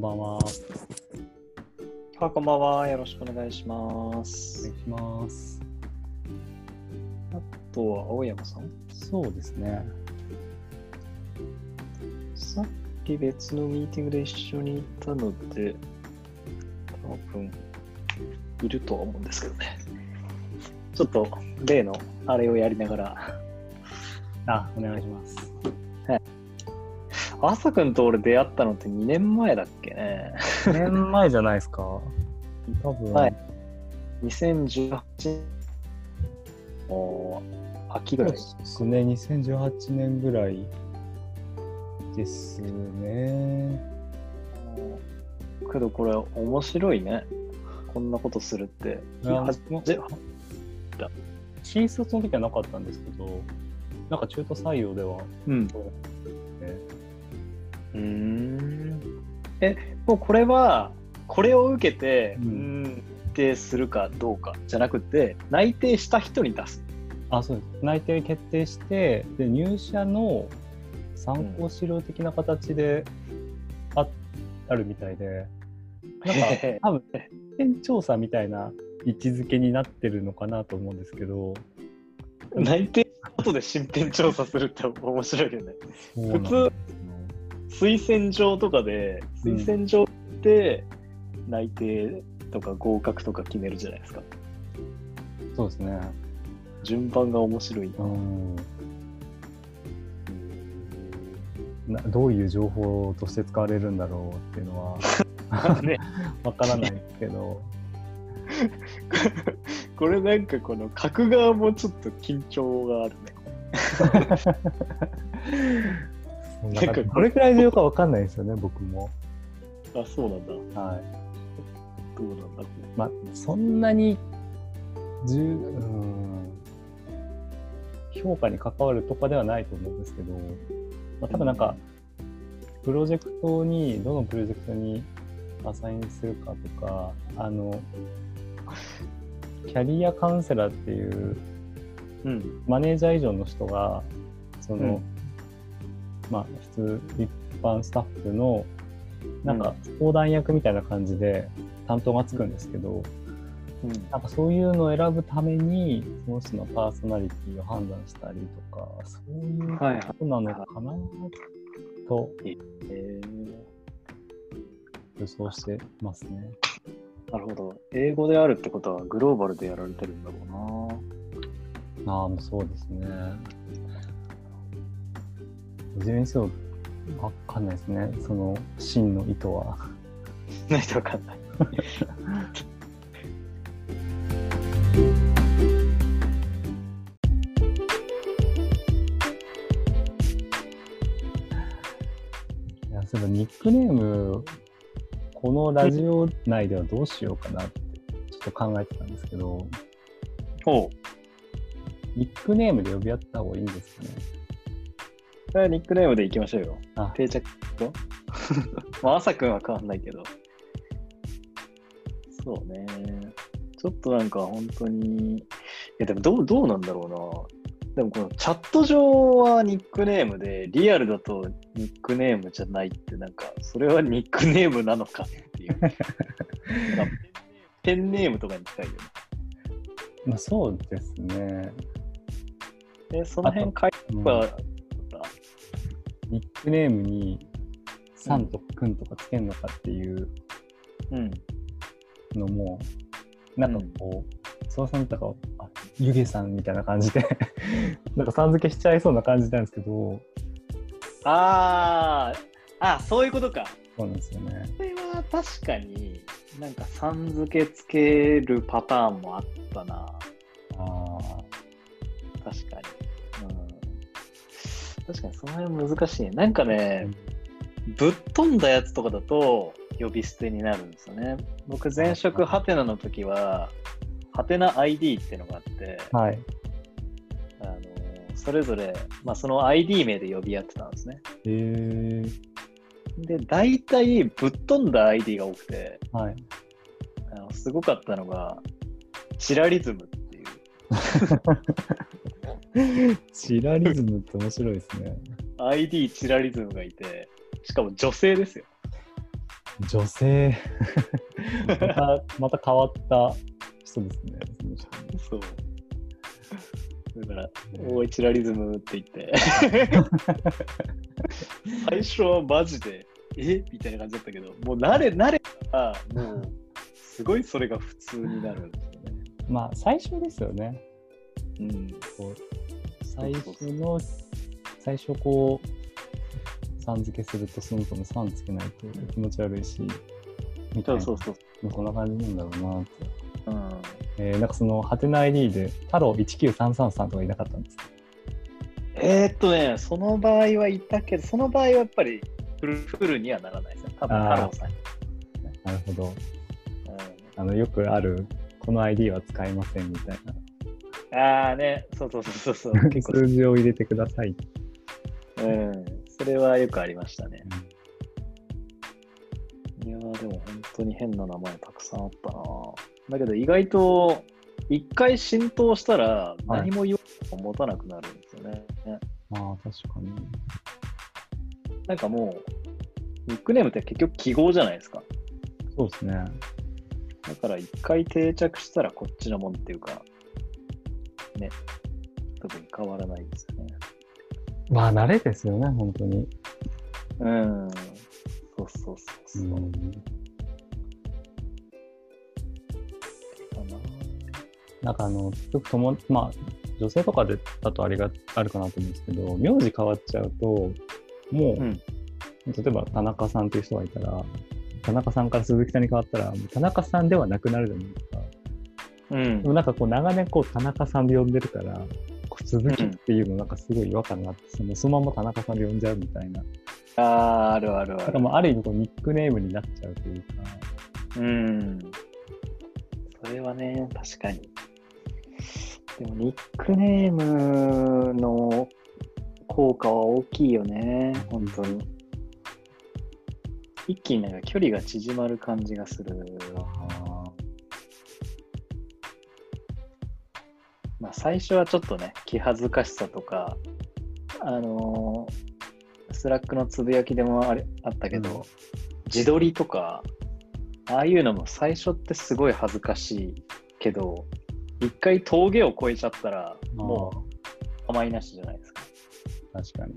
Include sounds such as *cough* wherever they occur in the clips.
んばんは。あ、こんばんは。よろしくお願いしまお願いす。します。あとは、青山さん？そうですね。さっき別のミーティングで一緒にいたので、多分、いるとは思うんですけどね。ちょっと、例のあれをやりながら、あ、お願いします。朝くんと俺出会ったのって2年前だっけね。2年前じゃないですか。多分、はい2018年の秋ぐらい。ですね。2018年ぐらいですね。けどこれ面白いね。こんなことするって。新卒の時はなかったんですけど、なんか中途採用では、うん。ねうーん。え、もうこれは、これを受けて、ううんん、内定するかどうかじゃなくて、内定した人に出す。あ、そうです。内定決定して、で入社の参考資料的な形であ,、あるみたいで、なんか *laughs* 多分、店調査みたいな位置づけになってるのかなと思うんですけど、内定後で身辺調査するって面白いよね。そうなんですよ推薦状とかで、うん推薦状で内定とか合格とか決めるじゃないですか。そうですね。順番が面白いな。うんなどういう情報として使われるんだろうっていうのは *laughs* ね、*laughs* わからないけど、*laughs* これなんかこの書く側もちょっと緊張があるね。そうなんかどれくらい重要かわかんないですよね、僕も。あ、そうなんだ。はい。どうなんだ。まあ、そんなに重、うん、評価に関わるとかではないと思うんですけど、まあ、多分なんか、プロジェクトに、どのプロジェクトにアサインするかとか、あの、キャリアカウンセラーっていううん。マネージャー以上の人が、その、うんまあ、普通、一般スタッフの、なんか、相談役みたいな感じで担当がつくんですけど、うん。なんかそういうのを選ぶために、その人のパーソナリティを判断したりとか、そういうはいはいことなのかなとえ予想してますね。ー、なるほど。英語であるってことはグローバルでやられてるんだろああ、もうそうですね。いずれにせよ、わかんないですね。その真の意図は。うな。ないとわかんない。いや、そういえばニックネーム、このラジオ内ではどうしようかなって、ちょっと考えてたんですけど、おう。ニックネームで呼び合った方がいいんですかね。ニックネームでいきましょうよ。あ、定着と？*laughs* まあ、朝くんは変わんないけど。そうね。ちょっとなんか本当に、いやでもどうどうなんだろうな。でもこのチャット上はニックネームで、リアルだとニックネームじゃないって、なんか、それはニックネームなのかっていう。*laughs* ペンネームとかに近いよね。まあそうですね。で、その辺書いうんニックネームに、さんとくんとかつけるのかっていううん。のも、なんかこう、そうさんとか、あ、ゆげさんみたいな感じで、*laughs* なんかさん付けしちゃいそうな感じなんですけど、あー、あ、そういうことか。そうなんですよね。これは確かになんかさん付けつけるパターンもあったな。ああ、確かに。うん、確かにその辺難しいね。なんかね、ぶっ飛んだやつとかだと呼び捨てになるんですよね。僕前職ハテナの時は、ハテナ ID っていうのがあって、はい。あのそれぞれ、まあ、その ID 名で呼び合ってたんですね。へえで、大体ぶっ飛んだ ID が多くて、はい。あのすごかったのが、チラリズム。*laughs* チラリズムって面白いですね。ID チラリズムがいて、しかも女性ですよ。女性また、また変わった人ですね。そう。だから、大一ラリズムって言って、*laughs* 最初はマジで、え？みたいな感じだったけど、もう慣れ、慣れたら、もう、すごいそれが普通になる。まあ、最初ですよね。うん。こう最初の、最初こう、さん付けするとその子のさんつけないと気持ち悪いし、みたいな。そうそうそう。こんな感じなんだろうなって。うん。えー、なんかその、ハテナ ID で、太郎19333とかいなかったんですか？えー、っとね、その場合はいたけど、その場合はやっぱりフルフルにはならないですね。多分太郎さんに。なるほど。うんあの、よくある、この ID は使えませんみたいな。ああね、そうそうそうそうそう。結構、数字を入れてください。うん。それはよくありましたね。いやーでも本当に変な名前たくさんあったな。だけど意外と、一回浸透したら何も言わ持たなくなるんですよね。まあ、確かに。なんかもう、ニックネームって結局記号じゃないですか。そうですね。だから一回定着したらこっちのもんっていうか、ね、特に変わらないですよね。まあ、慣れですよね、本当に。うん。そうそうそうそう。うんなんかあの、よくとも、まあ、女性とかでだとあれがあるかなと思うんですけど、名字変わっちゃうと、もう、うん例えば田中さんっていう人がいたら、田中さんから鈴木さんに変わったら、もう田中さんではなくなるじゃないですか。うんでもなんかこう、長年こう、田中さんで呼んでるから、こう鈴木っていうのなんかすごい違和感があって、そのそのまま田中さんで呼んじゃうみたいな。ああ、あるあるある。だからもうある意味こうニックネームになっちゃうというか、うん。それはね、確かに。でも、ニックネームの効果は大きいよね、本当に。一気になんか距離が縮まる感じがする。まあ、最初はちょっとね、気恥ずかしさとか、あのースラックのつぶやきでもあれあったけど、うん自撮りとか、ああいうのも最初ってすごい恥ずかしいけど、一回峠を越えちゃったら、もう構いなしじゃないですか。確かに。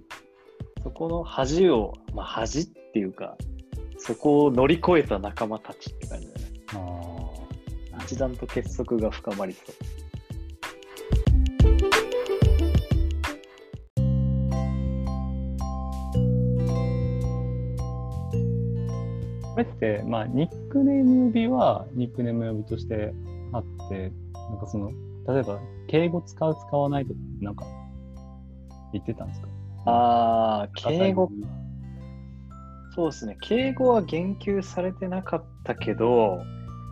そこの恥を、まあ恥っていうか、そこを乗り越えた仲間たちって感じだね。ああ。一段と結束が深まりそう。これって、まあ、ニックネーム呼びはニックネーム呼びとしてあって、なんかその、例えば、敬語使う、使わないとか、なんか、言ってたんですか？ああ、敬語、そうですね。敬語は言及されてなかったけど、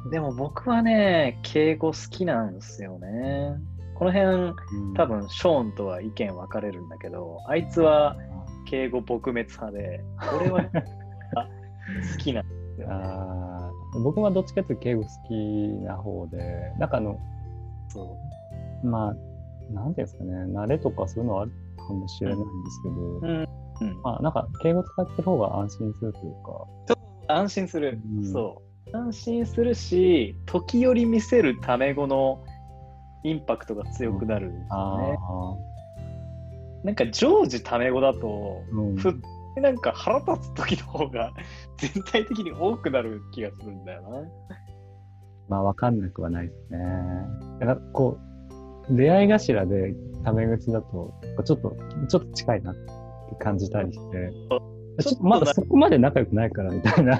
でも僕はね、敬語好きなんですよね。この辺、うん多分、ショーンとは意見分かれるんだけど、あいつは敬語撲滅派で、俺はあ好きなんですよ、ね。僕はどっちかというと敬語好きな方で、なんかあの、そまあ、なんていうんですかね、慣れとかそういうのはあるかもしれないんですけど、う。うん。うん、まあ、なんか敬語使ってる方が安心するというか、安心する、うんそう。安心するし、時折見せるタメ語のインパクトが強くなるんですよあね。あ、なんか常時タメ語だと、うん、ふなんか腹立つ時の方が *laughs* 全体的に多くなる気がするんだよな。まあ、わかんなくはないですね。だから、こう、出会い頭でタメ口だと、ちょっと、ちょっと近いなって感じたりして、ちょっとまだそこまで仲良くないからみたいな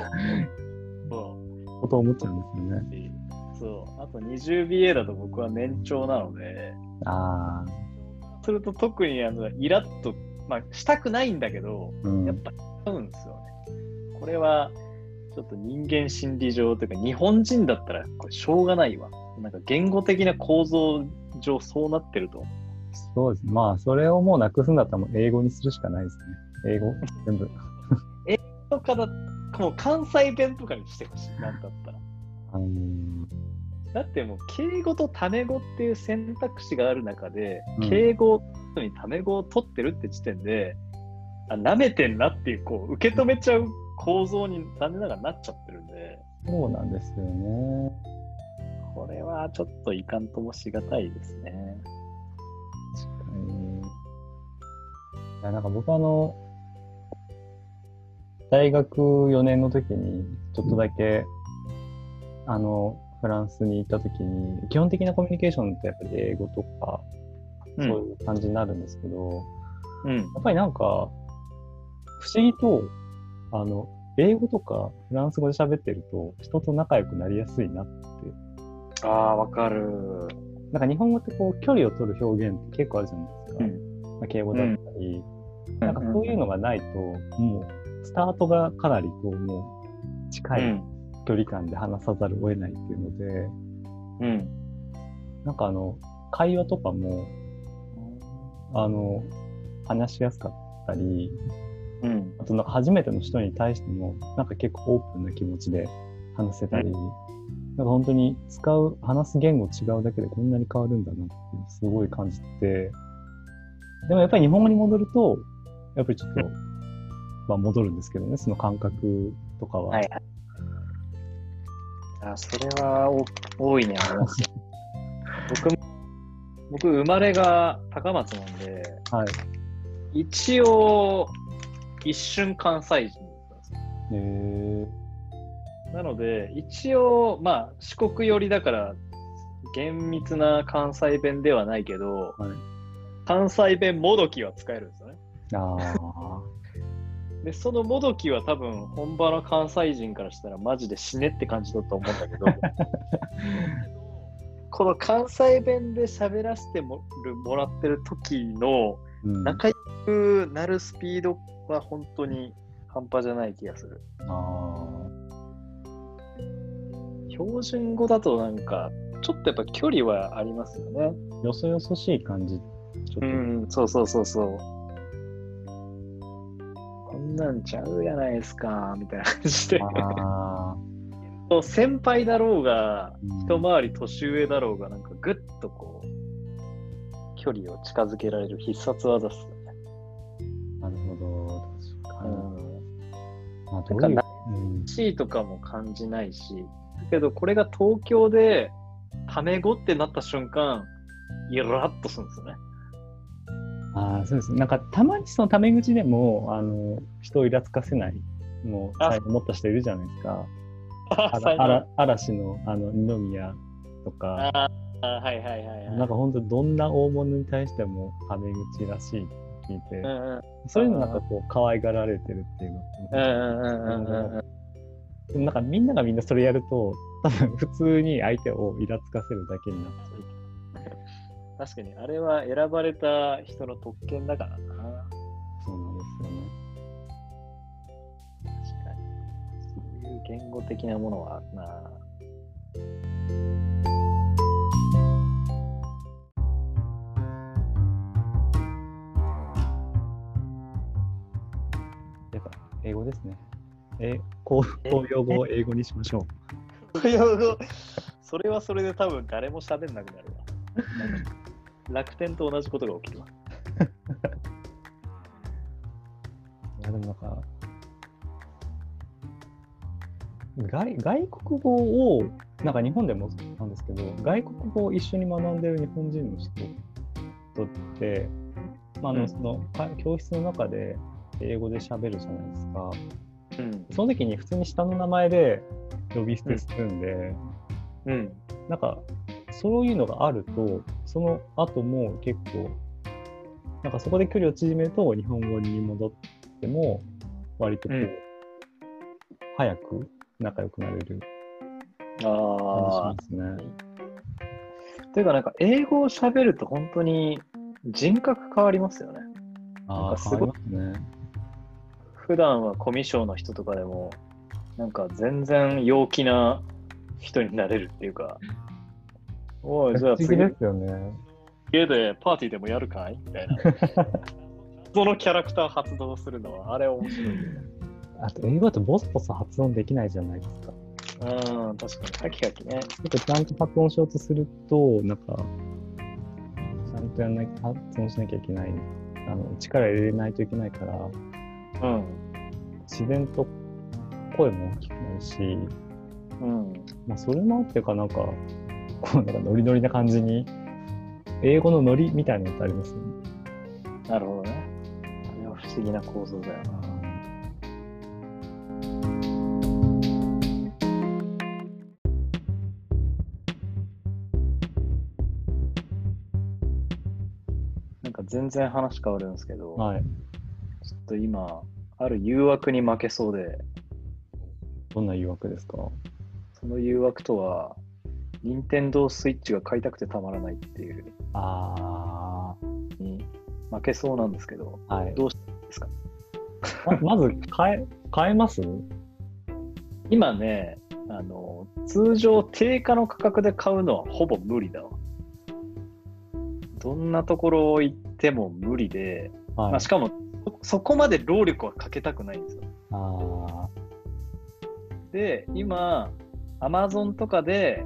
そことを思っちゃうんですよね。う。そう。あと 20BA だと僕は年長なので、ああ、すると特にあのイラッと、まあ、したくないんだけど、うん。やっぱ合うんですよね。これは、ちょっと人間心理上というか、日本人だったらこれしょうがないわ。なんか言語的な構造上そうなってると思う。そうです。まあ、それをもうなくすんだったらもう英語にするしかないですね。英語 *laughs* 全部。とかだ、もう関西弁とかにしてほしい。なんだったら。あのーだってもう敬語とタメ語っていう選択肢がある中で、うん敬語にタメ語を取ってるって時点で、あ舐めてんなっていう、こう、受け止めちゃう構造に残念ながらなっちゃってるんで、そうなんですよね。これはちょっといかんともしがたいですね。や、なんか僕あの、大学4年の時に、ちょっとだけ、あの、フランスに行った時に、基本的なコミュニケーションってやっぱり英語とか、そういう感じになるんですけど、うん。やっぱりなんか、不思議と、あの、英語とかフランス語で喋ってると、人と仲良くなりやすいなって。ああ、わかる。なんか日本語ってこう、距離を取る表現って結構あるじゃないですか。うんまあ、敬語だったり、なんかそういうのがないと、もう、スタートがかなりこう、もう、近いうん。距離感で話さざるを得ないっていうので、うん。なんかあの、会話とかも、あの、話しやすかったり、うん。あとなんか初めての人に対しても、なんか結構オープンな気持ちで話せたり、うなんか本当に使う、話す言語違うだけでこんなに変わるんだなってすごい感じて、でもやっぱり日本語に戻ると、やっぱりちょっと、まあ戻るんですけどね、その感覚とかは。はいはい。あ、それはお大いにありますよ。*laughs* 僕も、僕生まれが高松なんで、はい。一応、一瞬関西人だったんですよ。えー、なので、一応、まあ、四国寄りだから、厳密な関西弁ではないけど、はい関西弁もどきは使えるんですよね。ああ、で、そのもどきは多分、本場の関西人からしたらマジで死ねって感じだと思うんだけど、*laughs* この関西弁で喋らせてもるもらってる時のうん、仲良くなるスピードは本当に半端じゃない気がする。あ標準語だとなんか、ちょっとやっぱ距離はありますよね。ーよそよそしい感じ、ちょっと、うん、そうそうそうそう。なんちゃうやないですか、みたいな感じで。あ先輩だろうが、うん一回り年上だろうが、なんかぐっとこう、距離を近づけられる必殺技っすよね。あ、なるほど、確かに。うん。まあ、どうなんかいう、うん、C とかも感じないし、だけどこれが東京でタメ語ってなった瞬間、イラッとするんですよね。そうですね。なんか、たまにそのタメ口でも、あの、人をイラつかせない、もう、あ才能持った人いるじゃないですか。*laughs* あら嵐の、あの、二宮とか、ああ、はいはいはいはい。なんか本当どんな大物に対してもタメ口らしいって聞いて、うんうんそういうのなんかこう、可愛がられてるっていうのなんかみんながみんなそれやると、多分普通に相手をイラつかせるだけになっちゃう。確かに、あれは選ばれた人の特権だからな。そうなんですよね。確かに。そういう言語的なものはあるな。やっぱ英語ですね。え公公用語を英語にしましょう。*laughs* いやそれはそれで多分誰も喋んなくなるわ。楽天と同じことが起きるわ。*laughs* いやでもなんか外外国語をなんか日本でもなんですけど外国語を一緒に学んでる日本人の人とって、まああうんのそのか教室の中で英語で喋るじゃないですかうん。その時に普通に下の名前で呼び捨てするんで、うん。なんかそういうのがあるとその後も結構なんかそこで距離を縮めると日本語に戻っても割とこう、うん早く仲良くなれるあ感じしあま。すね。というか、なんか英語を喋ると本当に人格変わりますよね。なんああ、かすごいすね。普段はコミュ障の人とかでも、なんか全然陽気な人になれるっていうか、おい、じゃあ次ですよね。家でパーティーでもやるかい？みたいな。*laughs* そのキャラクター発動するのは、あれ面白い。あと英語だとボソボソ発音できないじゃないですか。うん、確かに。カキカキね。ちゃんと発音しようとすると、なんか、ちゃんとやんなきゃ発音しなきゃいけない。あの力入れないといけないから、うん。自然と声も大きくなるし、うん。まあ、それもあってかなんか、こうなんかノリノリな感じに、英語のノリみたいなのってあります？よね。なるほどね。あれは不思議な構造だよな。なんか全然話変わるんですけど、はい。ちょっと今、ある誘惑に負けそうで、どんな誘惑ですか？その誘惑とは、任天堂スイッチが買いたくてたまらないっていうあに負けそうなんですけど、あ、はい。どうですか？ままず、変え、変えます？今ね、あの、通常定価の価格で買うのはほぼ無理だわ。どんなところ行っても無理で、はい。まあ、しかもそそこまで労力はかけたくないんですよ。あで、今、アマゾンとかで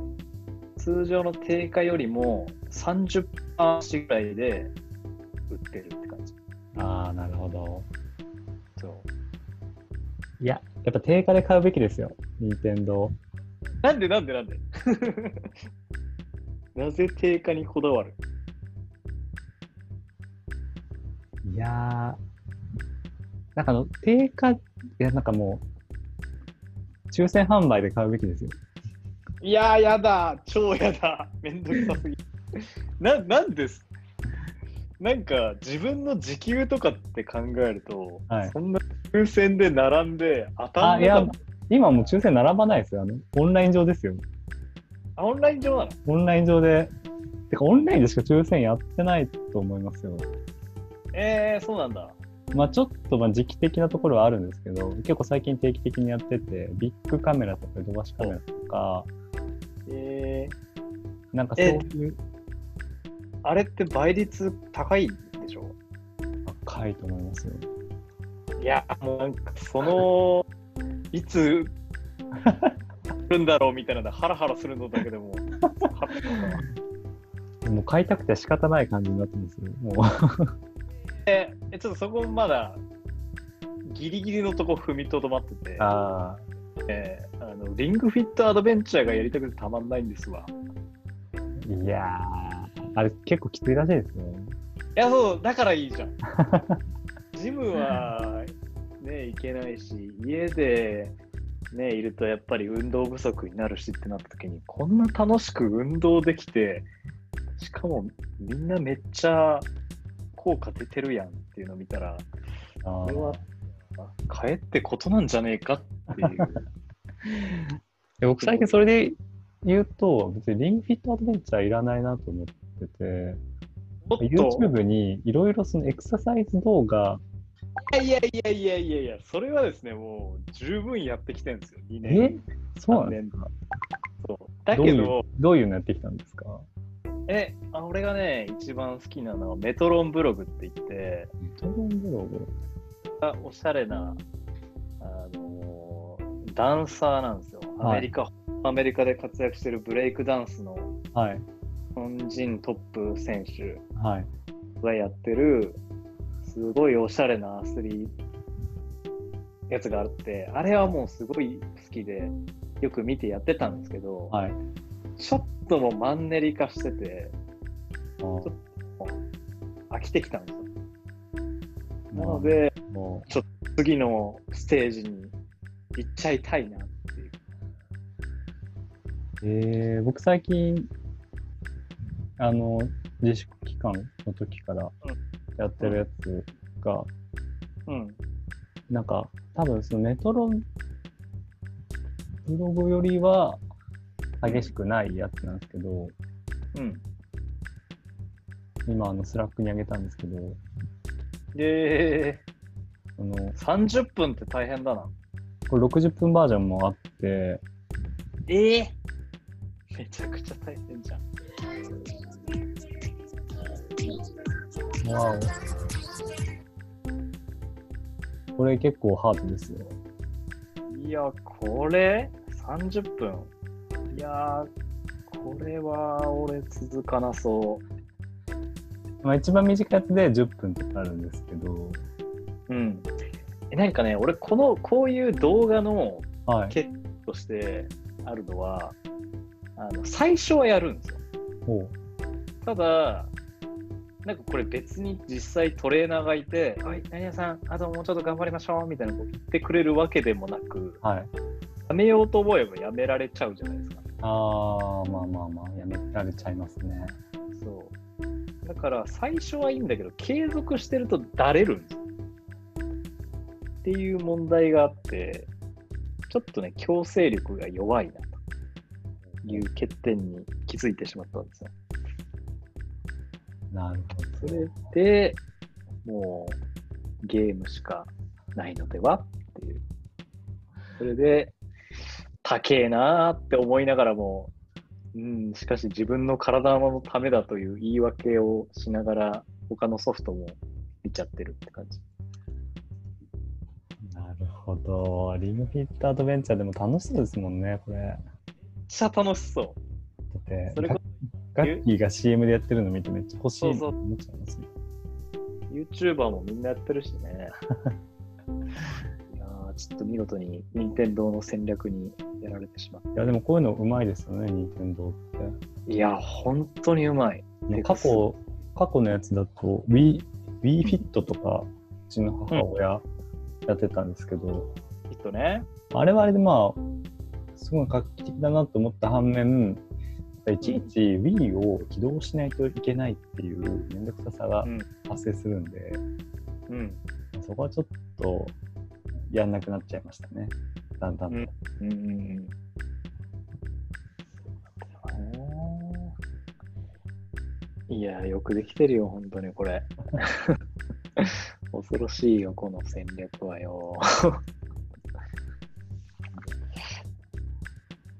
通常の定価よりも30%ぐらいで売ってるって感じ。ーあー、なるほど。そういや、やっぱ定価で買うべきですよ。任天堂なんでなんでなんで？*laughs* なぜ定価にこだわる？いやー、なんかあの、定価、いや、なんかもう、抽選販売で買うべきですよ。いやー、やだ、超やだ、めんどくさすぎ。な、なんです？なんか、自分の時給とかって考えると、はいそんな抽選で並んで当たあ、いやんのか、今もう抽選並ばないですよ。あの、オンライン上ですよ。あオンライン上なの？オンライン上で、てかオンラインでしか抽選やってないと思いますよ。えー、そうなんだ。まあちょっとまあ時期的なところはあるんですけど、結構最近定期的にやってて、ビッグカメラとかヨドバシカメラとか、えー、なんかそういう、あれって倍率高いでしょ？高いと思いますよ。いや、もうなんか、その、*laughs* いつ、来るんだろうみたいなのでハラハラするのだけでも、*laughs* もう買いたくて仕方ない感じになってますよ。もう。*laughs* え、えちょっとそこまだ、ギリギリのとこ踏みとどまってて、あえーあのリングフィットアドベンチャーがやりたくてたまんないんですわ。あ、いやー、あれ結構きついらしいですよ。いや、そう、だからいいじゃん。*laughs* ジムは、ね、行けないし、家で、ね、いるとやっぱり運動不足になるしってなった時に、こんな楽しく運動できて、しかもみんなめっちゃ効果出てるやんっていうのを見たら、あこれはー買えってことなんじゃねえかっていう。*laughs* で僕最近それで言うと、別にリングフィットアドベンチャーいらないなと思ってて、YouTube にいろいろそのエクササイズ動画、いやいやいやいやいや、それはですね、もう十分やってきてるんですよ、2え？年。そうなんですか？そう。だどういうけど、どういうのやってきたんですか？え、あ俺がね、一番好きなのはメトロンブログって言って、トロンブログ？あおしゃれな、あのーダンサーなんですよ。アメリカ、アメリカで活躍してるブレイクダンスのはい。日本人トップ選手はい。がやってる、すごいおしゃれなアスリートやつがあって、あれはもうすごい好きで、よく見てやってたんですけど、はい。ちょっともうマンネリ化してて、あもう飽きてきたんですよ。ーなの、で、も次のステージに行っちゃいたいなっていう。う、えー、僕最近、あの、自粛期間の時からやってるやつが、うん。なんか、多分そのメトロンブログよりは激しくないやつなんですけど、うん。今あの Slack にあげたんですけど、で、その30分って大変だな。これ60分バージョンもあって、ええめちゃくちゃ大変じゃん。わお。これ結構ハードですよ。いや、これ ?30 分。いやー、これは俺続かなそう。まあ一番短いやつで10分とかあるんですけど、うん。えなんかね、俺、この、こういう動画のはい。欠点としてあるのは、あの最初はやるんですよ。ただ、なんかこれ別に実際トレーナーがいて、はい、何々さん、あともうちょっと頑張りましょうみたいなこと言ってくれるわけでもなく、はい。やめようと思えばやめられちゃうじゃないですか。ああ、まあまあまあ、やめられちゃいますね。そう。だから最初はいいんだけど、継続してるとだれるんですよ。っていう問題があって、ちょっとね、強制力が弱いなという欠点に気づいてしまったんですよ。なるほそど。れで、もうゲームしかないのではっていう。それで、高えなーって思いながらも、うん、しかし自分の体のためだという言い訳をしながら、他のソフトも見ちゃってるって感じ。ほど。リングフィットアドベンチャーでも楽しそうですもんね、これ。だめっちゃ楽しそって、それこガッキーが CM でやってるの見てめっちゃ欲しいと思っちゃいますね。う。YouTuber もみんなやってるしね。*laughs* いやーちょっと見事に任天堂の戦略にやられてしまっいや、でもこういうのうまいですよね、任天堂って。た。いや、本当にうまい。過去、過去のやつだと Wii、Wii Fit とか、うちの母親やってたんですけど、きっとね。あれはあれでまあ、すごい画期的だなと思った反面、いちいち Wii を起動しないといけないっていうめんどくささがうん発生するんで、うん。そこはちょっとやんなくなっちゃいましたね。だんだんと。うんうんうんうん。いや、よくできてるよ、本当にこれ。*laughs* 恐ろしいよ、この戦略はよ。*laughs*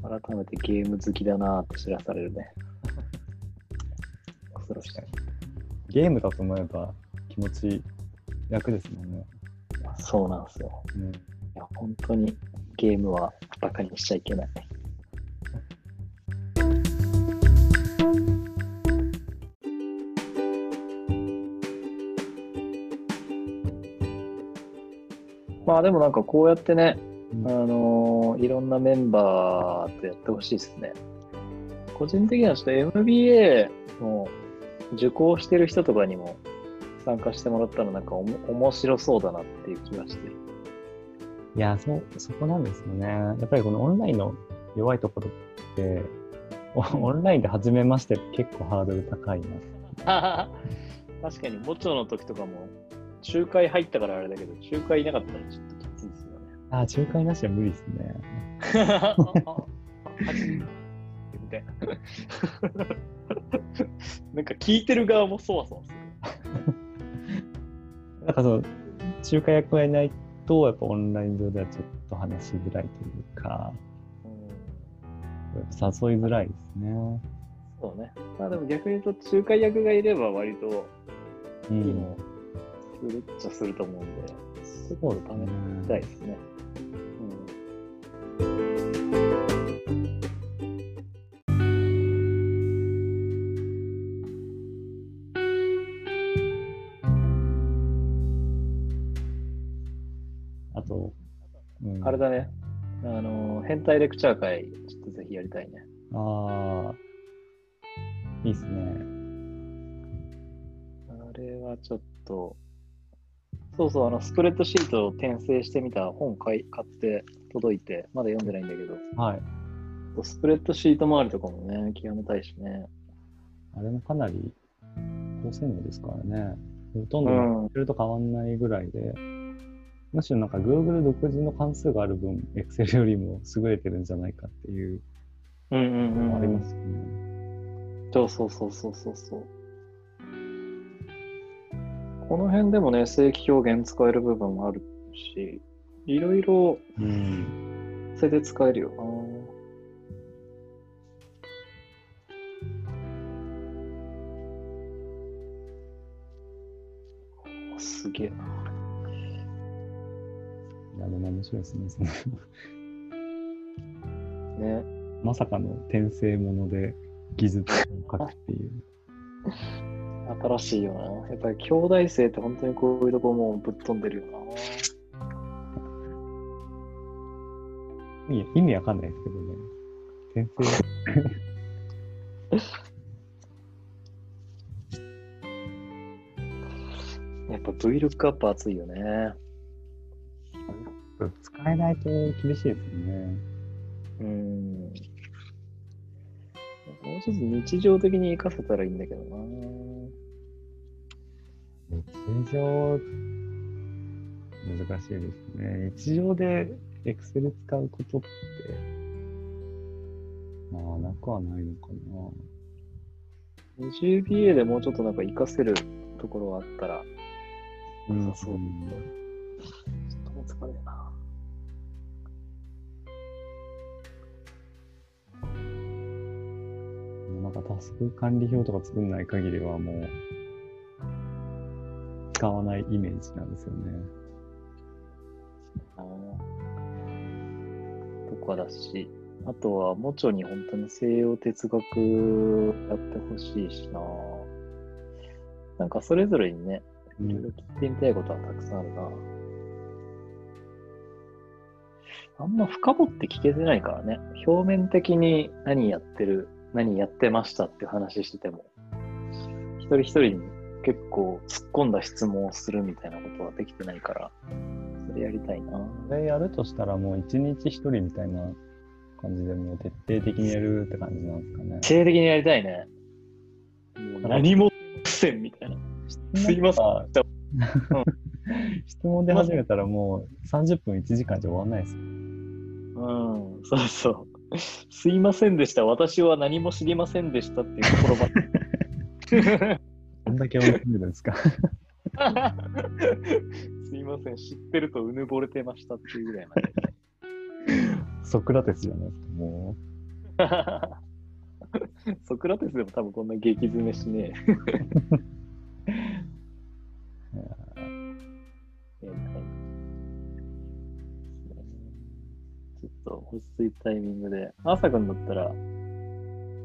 改めてゲーム好きだなって知らされるね。*laughs* 恐ろしい。ゲームだと思えば気持ち楽ですもんね。そうなんですよ。うん、いや、本当にゲームはバカにしちゃいけない。まあでもなんかこうやってね、うんあのーいろんなメンバーとやってほしいですね。個人的にはちょっと MBA の受講してる人とかにも参加してもらったらなんかおも面白そうだなっていう気がしてる。いや、そ、そこなんですよね。やっぱりこのオンラインの弱いところって、おオンラインで初めまして結構ハードル高いな。*laughs* 確かに、もちろの時とかも、仲介入ったからあれだけど、仲介いなかったらちょっときついですよね。あ、仲介なしは無理ですね。みたいな。*laughs* なんか聞いてる側もそわそわする。*laughs* なんかその、仲介役がいないと、やっぱオンライン上ではちょっと話しづらいというか、うん誘いづらいですね。そうね。まあでも逆に言うと、仲介役がいれば割とうん。いいのするっちゃすると思うんで、そうです試ね。したいですね。あと、うんあれだね。あの、変態レクチャー会、ちょっとぜひやりたいね。ああ、いいっすね。あれはちょっと、そうそう、あの、スプレッドシートを転生してみた本買い買って届いて、まだ読んでないんだけど、はい。スプレッドシート周りとかもね、極めたいしね。あれもかなり高性能ですからね。ほとんどうんそれと変わんないぐらいで、むしろなんか Google 独自の関数がある分、Excel よりも優れてるんじゃないかっていううんうんのもありうん。ますよね。そうそうそうそうそうそう。この辺でもね、正規表現使える部分もあるし、いろいろうん。それで使えるよな。おすげえな。いや、でも面白いですね。そのね。まさかの転生もので技術を書くっていう。*laughs* 新しいよな。やっぱり兄弟生って本当にこういうとこもうぶっ飛んでるよな。意味意味わかんないですけどね。先 *laughs* やっぱ VLOOKUP 熱いよね。生、使えないと厳しいですよね。うん。もうちょっと日常的に活かせたらいいんだけどな。日常、難しいですね。日常で Excel 使うことって、まあ、なくはないのかな。20BA でもうちょっとなんか活かせるところがあったら、うんそうそうちょっともう疲れるな。なんかタスク管理表とか作んない限りはもう、使わないイメージなんですよね。あーとかだし、あとは、もちょに本当に西洋哲学やってほしいしな。なんかそれぞれにね、いろいろ聞いてみたいことはたくさんあるな。あんま深掘って聞けてないからね。表面的に何やってる、何やってましたって話してても、一人一人に結構突っ込んだ質問をするみたいなことはできてないから、それやりたいな。これやるとしたらもう一日一人みたいな感じでもう徹底的にやるって感じなんですかね。性的にやりたいね。もう何もせんみたいな。すいません。*laughs* 質問で始めたらもう30分1時間じゃ終わんないですよ。うん、そうそう。すいませんでした。私は何も知りませんでしたっていうところまで。*laughs* どんだけ覚えてるんですか？*laughs* すいません。知ってるとうぬぼれてましたっていうぐらいまで。ソクラテスじゃないですか、も *laughs* ソクラテスでも多分こんな激詰めしねえ。ちょっと落ち着いたタイミングで。朝くんだったら、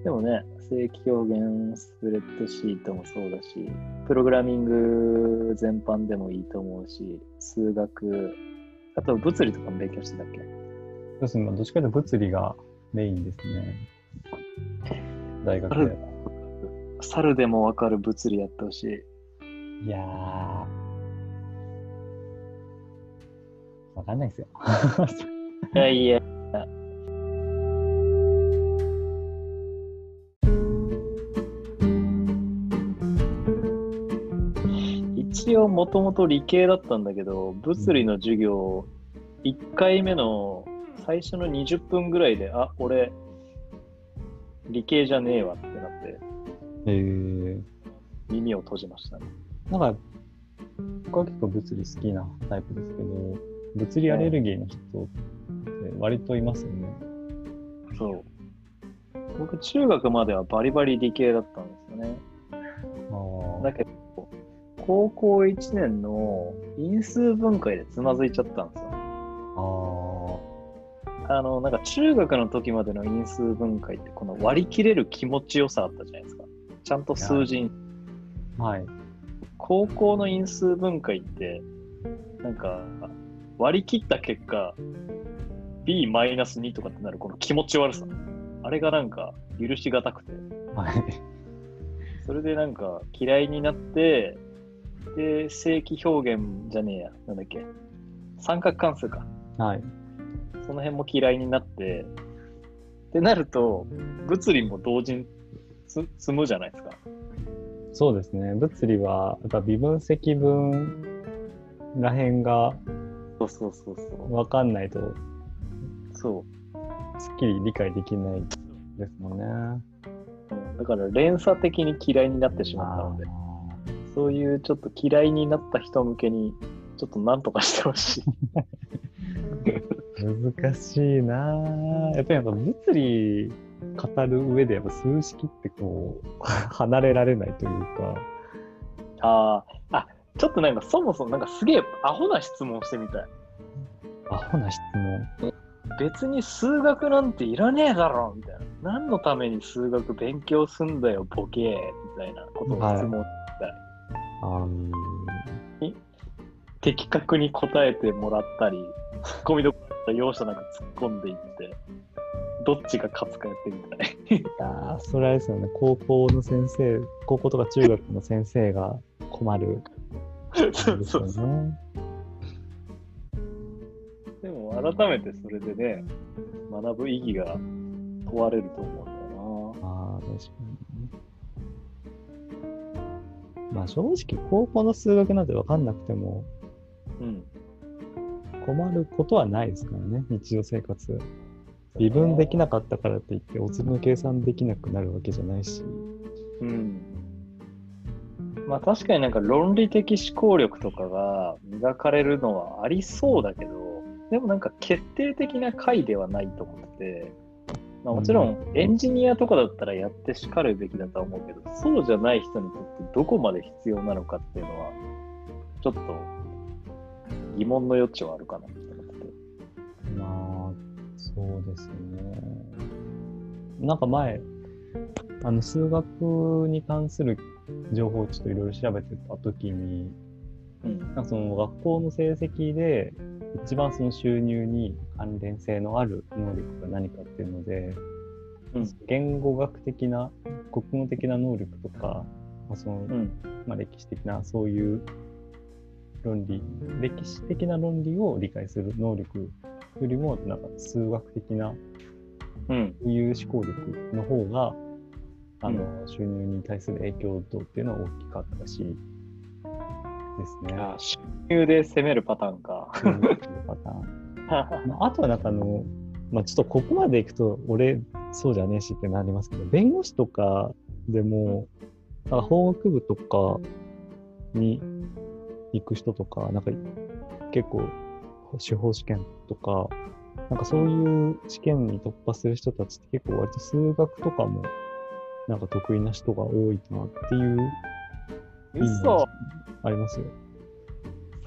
でもね、正規表現スプレッドシートもそうだし、プログラミング全般でもいいと思うし、数学、あと物理とかも勉強してたっけ？そうですね、どっちかというと物理がメインですね。大学で。猿でもわかる物理やってほしい。いやー。わかんないですよ。いやいや。一応もともと理系だったんだけど、物理の授業、1回目の最初の20分ぐらいで、あ、俺、理系じゃねえわってなって、えー、耳を閉じましたね。なんか、僕は結構物理好きなタイプですけど、物理アレルギーの人って割といますよね。そう。僕、中学まではバリバリ理系だったんですよね。だけど、高校1年の因数分解でつまずいちゃったんですよ。ああの、なんか中学の時までの因数分解って、この割り切れる気持ちよさあったじゃないですか。ちゃんと数字に。ーはい。高校の因数分解って、なんか、割り切った結果、B-2 とかってなるこの気持ち悪さ。あれがなんか許しがたくて。はい。それでなんか嫌いになって、で、正規表現じゃねえや、なんだっけ、三角関数か。はい。その辺も嫌いになって、ってなると、物理も同時につ積むじゃないですか。そうですね。物理は、やっぱ微分積分らへんがそうそうそうそう。わかんないと、そう。すっきり理解できないですもんね。うんだから連鎖的に嫌いになってしまったので、そういうちょっと嫌いになった人向けに、ちょっとなんとかしてほしい。*laughs* 難しいなぁやっぱり物理語る上でやっぱ数式ってこう離れられないというかああ、あ、ちょっとなんかそもそもなんかすげえアホな質問してみたい。アホな質問別に数学なんていらねえだろみたいな。何のために数学勉強すんだよ、ボケーみたいなことを質問、あー的確に答えてもらったり、ツッコミどころだったた容赦なく突っ込んでいって、どっちが勝つかやってみたい。*laughs* いやーそれあれですよね、高校の先生、高校とか中学の先生が困るそうそうそう。ね。でも改めてそれでね、学ぶ意義が問われると思うんだよああ、確かに。まあ正直、高校の数学なんて分かんなくてもな。うん。困ることはないですからね、日常生活。微分できなかったからといって、お釣りの計算できなくなるわけじゃないし。うん。まあ確かになんか論理的思考力とかが磨かれるのはありそうだけど、でもなんか決定的な回ではないと思ってて、まあ、もちろんエンジニアとかだったらやってしかるべきだとは思うけど、そうじゃない人にとってどこまで必要なのかっていうのは、ちょっと疑問の余地はあるかなって思ってて。まあ、そうですね。なんか前、あの数学に関する情報をちょっといろいろ調べてたときに、うん。なんかその学校の成績で一番その収入に関連性のある能力が何かっていうので、うん言語学的な国語的な能力とか、まあそのうん。まあ、歴史的なそういう論理歴史的な論理を理解する能力よりもなんか数学的なうん。そういう思考力の方があの、収入に対する影響度っていうのは大きかったしですね。あ収入で攻めるパターンか。パターン *laughs* まあ、あとはなんかあの、まあ、ちょっとここまでいくと俺そうじゃねえしってなりますけど弁護士とかでもなんか法学部とかに行く人とかなんか結構司法試験とかなんかそういう試験に突破する人たちって結構割と数学とかもなんか得意な人が多いなっていうイメージ嘘ありますよ。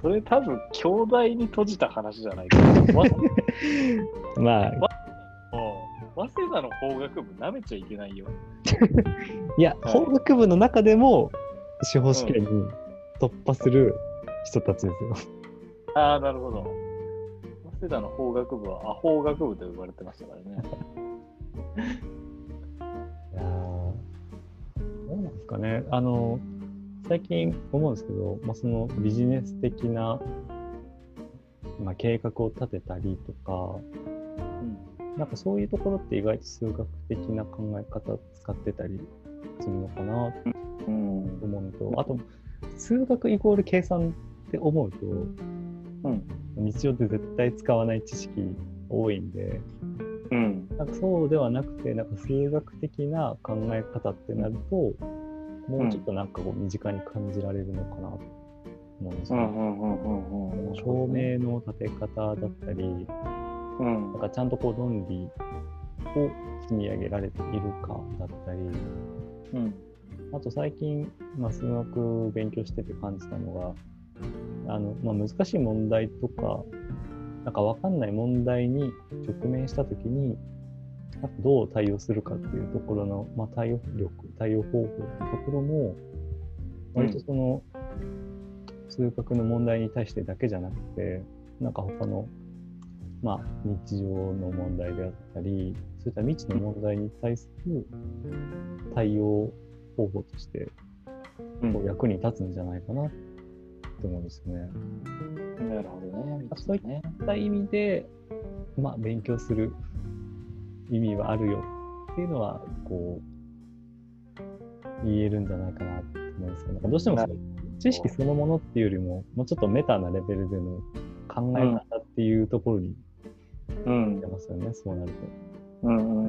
それ多分、兄弟に閉じた話じゃないか。*laughs* わまあ早稲田の法学部舐めちゃいけないよ。*laughs* いや、はい法学部の中でも司法試験に突破する人たちですよ。ああ、なるほど。早稲田の法学部はア法学部と呼ばれてましたからね。*laughs* いやーどうなんですかね。あの、最近思うんですけど、まあ、そのビジネス的な、まあ、計画を立てたりとか、うん。なんかそういうところって意外と数学的な考え方使ってたりするのかなとうん。思うのと、あと、数学イコール計算って思うと、うん。日常で絶対使わない知識多いんで、うん。なんかそうではなくて、なんか数学的な考え方ってなると、もうちょっとなんかこう身近に感じられるのかなと思うんですよ、うん。うん。うん。うん。うん。証明の立て方だったり、うんなん。かちゃんとこう論理を積み上げられているかだったり、うん。あと最近、まあ、数学を勉強してて感じたのが、あのまあ、難しい問題とか、なんか分かんない問題に直面したときに、どう対応するかっていうところの、まあ、対応力、対応方法っていうところも、割とその、数学の問題に対してだけじゃなくて、なんか他の、まあ、日常の問題であったり、そういった未知の問題に対する対応方法としてうんこう役に立つんじゃないかなって思うんですよね。なるほどね。そういった意味で、まあ、勉強する意味はあるよっていうのは、こう、言えるんじゃないかなって思うんですけど、どうしても知識そのものっていうよりも、もうちょっとメタなレベルでの考え方っていうところにうん出。ますよね、そうなると。うん。うん。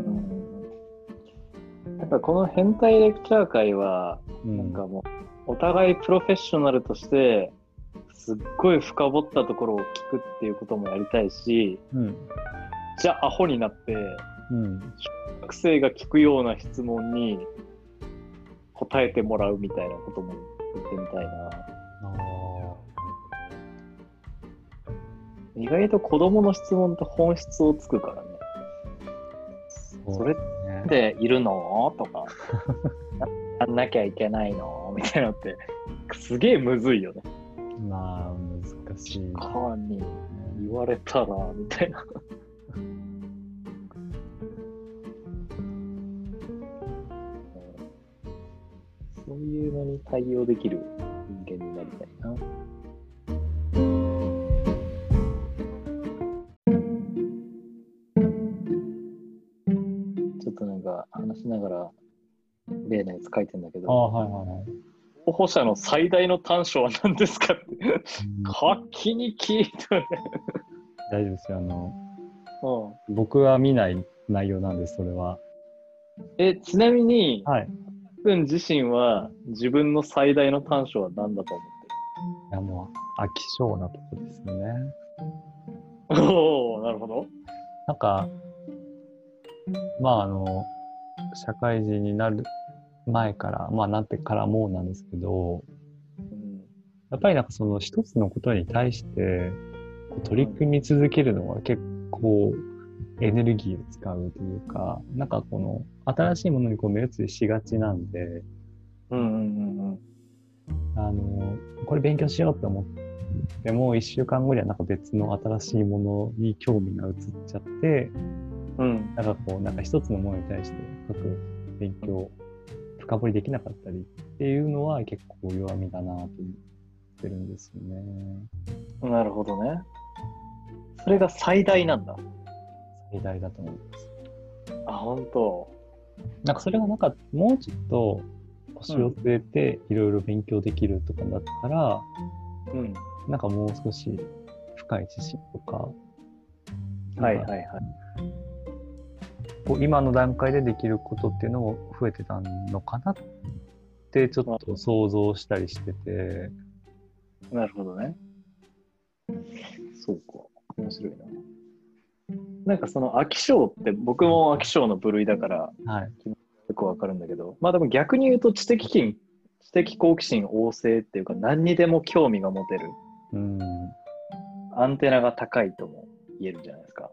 うん。やっぱこの変態レクチャー会は、うん、なんかもう、お互いプロフェッショナルとして、すっごい深掘ったところを聞くっていうこともやりたいし、うん、じゃあアホになって、うん、学生が聞くような質問に答えてもらうみたいなことも言ってみたいな。あ意外と子供の質問って本質をつくからね。ーそれねでいるの？とか、*laughs* やんなきゃいけないの？みたいなのって、すげえむずいよね。まあ、難しい。かに言われたら、みたいな。に対応できる人間になりたいな。ちょっとなんか話しながら例のやつ書いてんだけああ、ど、はいはいはい。候補者の最大の短所は何ですかってうん書きに聞いてね。大丈夫ですよ。あの、うん僕は見ない内容なんです、それは。え、ちなみに、はい。自分自身は自分の最大の短所は何だと思いや、もう、飽き性なとこですよね。ってるおおなるほど。なんか、まあ、あの、社会人になる前から、まあ、なってからもなんですけど、うんやっぱりなんかその一つのことに対して、取り組み続けるのは結構エネルギーを使うというか、なんかこの新しいものにこう目移りしがちなんで、うんうんうんうん。あの、これ勉強しようって思っても、一週間後にはなんか別の新しいものに興味が移っちゃって、うんなんかこう、なんか一つのものに対して深く勉強、深掘りできなかったりっていうのは結構弱みだなと思ってるんですよね。なるほどね。それが最大なんだ。最大だと思います。あ、本当。なんかそれがなんかもうちょっと腰を据えていろいろ勉強できるとかだったら、うん。なんかもう少し深い知識とかはいはいはい。こう今の段階でできることっていうのも増えてたのかなってちょっと想像したりしてて、なるほどね。そうか。面白いな。なんかその飽き性って僕も飽き性の部類だからはい。よくわかるんだけど、まあでも逆に言うと知的心、知的好奇心旺盛っていうか何にでも興味が持てるうん。アンテナが高いとも言えるじゃないですか。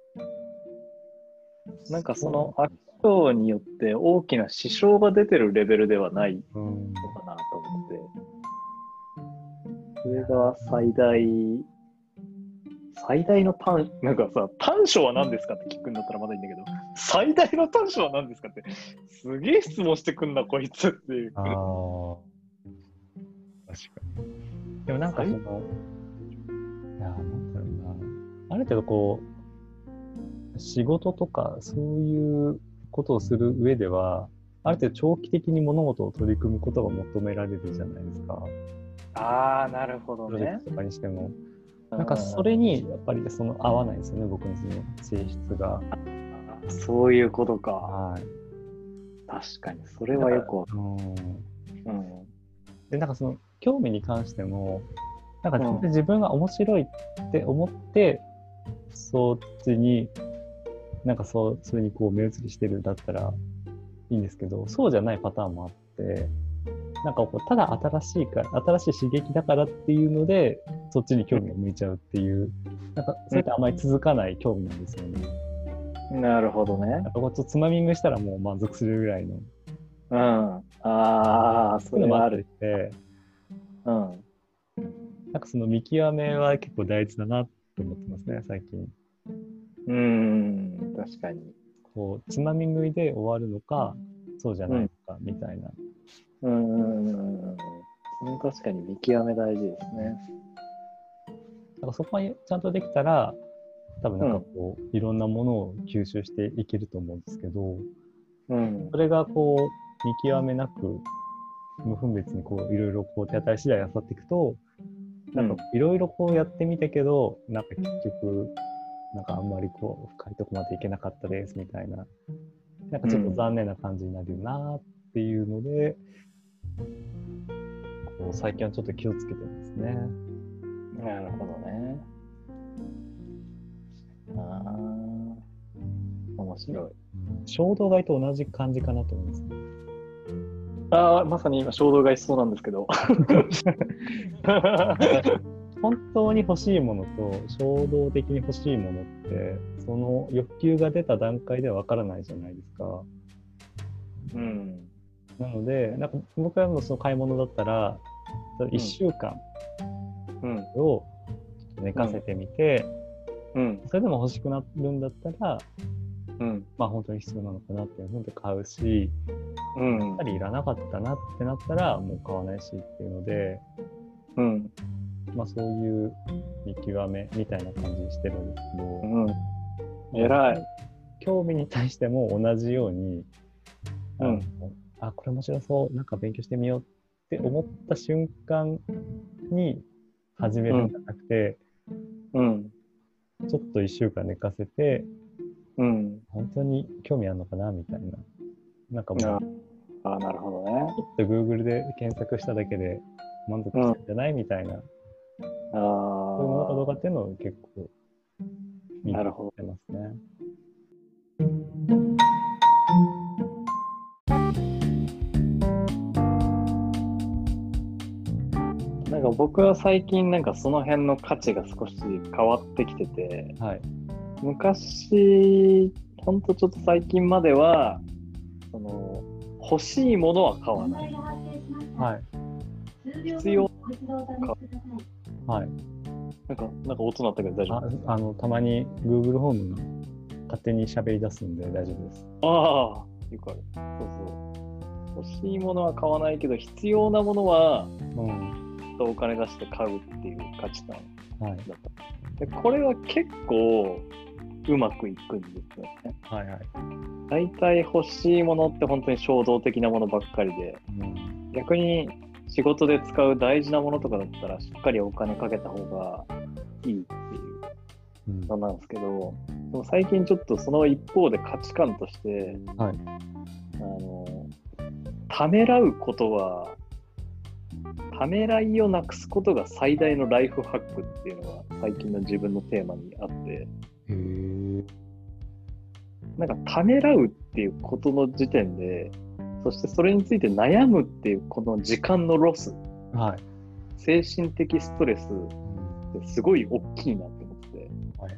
なんかその飽き性によって大きな支障が出てるレベルではないうん。のかなと思って、それが最大、最大の短、なんかさ、短所は何ですかって聞くんだったらまだいいんだけど、最大の短所は何ですかって、すげえ質問してくんな、こいつっていう。ああ。確かに。でもなんかその、いや、なんだろうな。ある程度こう、仕事とかそういうことをする上では、ある程度長期的に物事を取り組むことが求められるじゃないですか。ああ、なるほどねプロジェク。トとかにしても。なんかそれにやっぱりその合わないですよね、僕の性質が。うんそういうことか。はい。確かに、それはよくわかうんる。うん。で、なんかその興味に関しても、なんかうん全然自分が面白いって思って、そっちに、なんかそう、それにこう目移りしてるんだったらいいんですけど、そうじゃないパターンもあって、なんかこう、ただ新しいから、新しい刺激だからっていうので、そっちに興味が向いちゃうっていう、なんかそれってあまり続かない興味なんですよね。なるほどねなん。かこうちょっとつまみ食いしたらもう満足するぐらいの、うん。ああ、そそういうのもある。て、うん。なんかその見極めは結構大事だなと思ってますね、最近。うん、確かに。こう、つまみ食いで終わるのか、そうじゃないのか、みたいな。うんうんうんうん。それ確かに見極め大事ですね。なんかそこがちゃんとできたら、多分なんかこう、いろんなものを吸収していけると思うんですけど、うんそ。れがこう、見極めなく、無分別にこう、いろいろこう、手当たり次第漁っていくと、なんかいろいろこうやってみたけど、なんか結局、なんかあんまりこう、深いとこまでいけなかったです、みたいな。なんかちょっと残念な感じになるよなっていうので、こう最近はちょっと気をつけてますね。なるほどね。ああ、面白い。衝動買いと同じ感じかなと思います。ああ、まさに今衝動買いしそうなんですけど。*laughs* 本当に欲しいものと衝動的に欲しいものって、その欲求が出た段階ではわからないじゃないですか。うん。なので、なんか僕はもうその買い物だったら、1週間うん。を寝かせてみて、うん。それでも欲しくなるんだったら、うん。まあ本当に必要なのかなっていうので買うし、うんやっぱ。りいらなかったなってなったらもう買わないしっていうので、うん。まあそういう見極めみたいな感じにしてるんですけど、うん。偉い。興味に対しても同じように、うんあ、これ面白そう、なんか勉強してみようって思った瞬間に始めるんじゃなくて、うん。ちょっと1週間寝かせて、うん。本当に興味あるのかなみたいな。なんかもう、ちあなるほどね。っと Google で検索しただけで満足したんじゃないみたいな、あそういうものかどうあ。かっていうのを結構見なるほどてますね。なんか僕は最近なんかその辺の価値が少し変わってきてて、はい。昔、ほんとちょっと最近までは、その欲しいものは買わない。はい。必要はい。なんか、なんか音鳴ったけど大丈あ夫？あの、たまに Google ホームが勝手に喋り出すんで大丈夫です。ああ、よくある。そうそう。欲しいものは買わないけど、必要なものはうん。お金出して買うっていう価値観はい。だった。でこれは結構うまくいくんですよね。はいはい。大体欲しいものって本当に衝動的なものばっかりで、うん。逆に仕事で使う大事なものとかだったらしっかりお金かけた方がいいっていううんのなんですけど、でも最近ちょっとその一方で価値観として、はい。あの、ためらうことは、ためらいをなくすことが最大のライフハックっていうのが最近の自分のテーマにあって。なんかためらうっていうことの時点で、そしてそれについて悩むっていうこの時間のロス、はい。精神的ストレスってすごい大きいなって思ってて、はい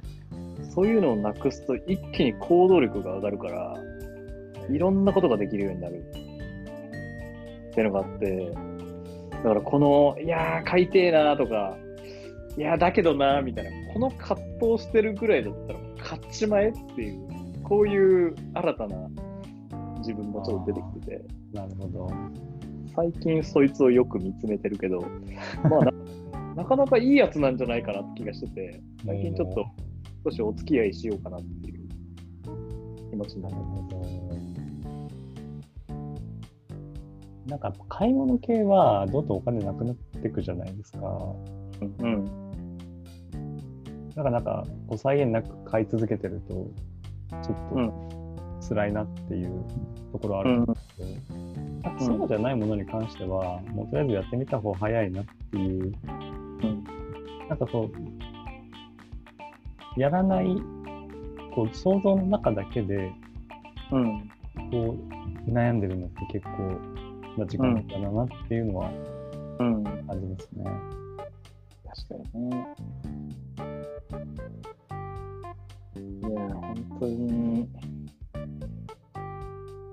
そういうのをなくすと一気に行動力が上がるから、いろんなことができるようになるっていうのがあって、だからこの、いやー、買いてえなーとか、いやー、だけどなーみたいな、この葛藤してるぐらいだったら買っちまえっていう、こういう新たな自分もちょっと出てきてて、なるほど。最近そいつをよく見つめてるけど、*laughs* まあな、なかなかいいやつなんじゃないかなって気がしてて、最近ちょっと少しお付き合いしようかなっていう気持ちにななるってます。なんか買い物系はどんどんお金なくなっていくじゃないですか。うん。だからなんかこう際限なく買い続けてるとちょうんっと辛いなっていうところあるんですけど、なんかそうじゃないものに関しては、もうとりあえずやってみた方が早いなっていう、うん。なんかこう、やらない、こう想像の中だけでうん。こう悩んでるのって結構な時間だなっていうのはうん。感じますね。確かにね。いや、本当に、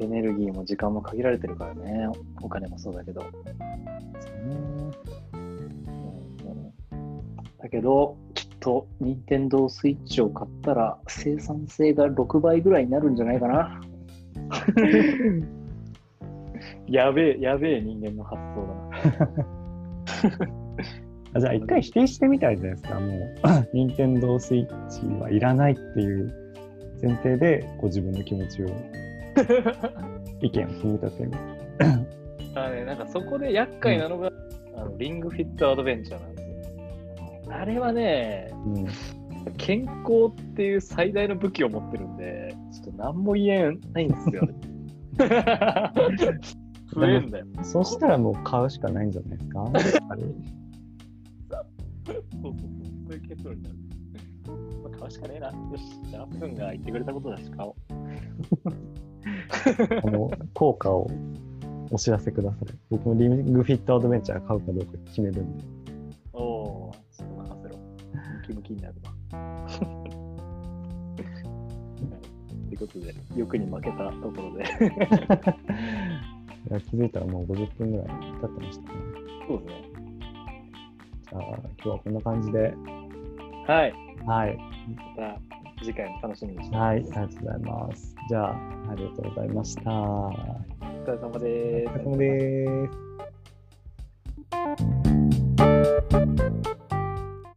エネルギーも時間も限られてるからね。お金もそうだけど。うんだけど、きっと、任天堂スイッチを買ったら、生産性が6倍ぐらいになるんじゃないかな。*laughs* やべえ、やべえ人間の発想だな。*laughs* あじゃあ一回否定してみたらいいじゃないですか。もう、*coughs* 任天堂スイッチはいらないっていう前提で、こう自分の気持ちを、*laughs* 意見を組み立てる。*laughs* あのね、なんかそこで厄介なのが、あのリングフィットアドベンチャーなんですよ。あれはね、うん。健康っていう最大の武器を持ってるんで、ちょっと何も言えないんですよ。増えんだよ。そしたらもう買うしかないんじゃないですか？そうそうそう。そういう結論になる。まあ、買うしかねえな。よし、じゃあ、アップンが言ってくれたことだし買おう。この効果をお知らせください。僕もリングフィットアドベンチャー買うかどうか決めるんで。おおー、ちょっと任せろ。ムキムキになるわ。*laughs* ということで、欲に負けたところで。いや気づいたらもう50分ぐらい経ってましたね。そうですね。じゃあ、今日はこんな感じで。はい。はい。また次回も楽しみにしてます。はい、ありがとうございます。じゃあ、ありがとうございました。お疲れ様です。お疲れ様です。